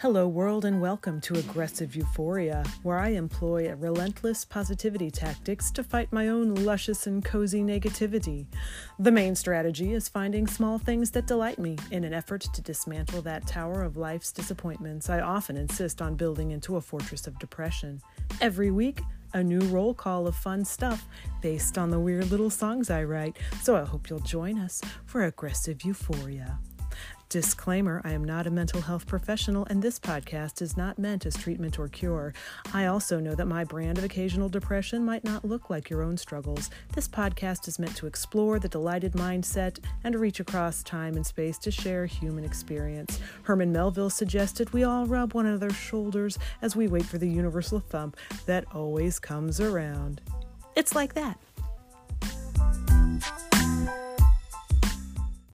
Hello, world, and welcome to Aggressive Euphoria, where I employ relentless positivity tactics to fight my own luscious and cozy negativity. The main strategy is finding small things that delight me in an effort to dismantle that tower of life's disappointments I often insist on building into a fortress of depression. Every week, a new roll call of fun stuff based on the weird little songs I write, so I hope you'll join us for Aggressive Euphoria. Disclaimer I am not a mental health professional, and this podcast is not meant as treatment or cure. I also know that my brand of occasional depression might not look like your own struggles. This podcast is meant to explore the delighted mindset and reach across time and space to share human experience. Herman Melville suggested we all rub one another's shoulders as we wait for the universal thump that always comes around. It's like that.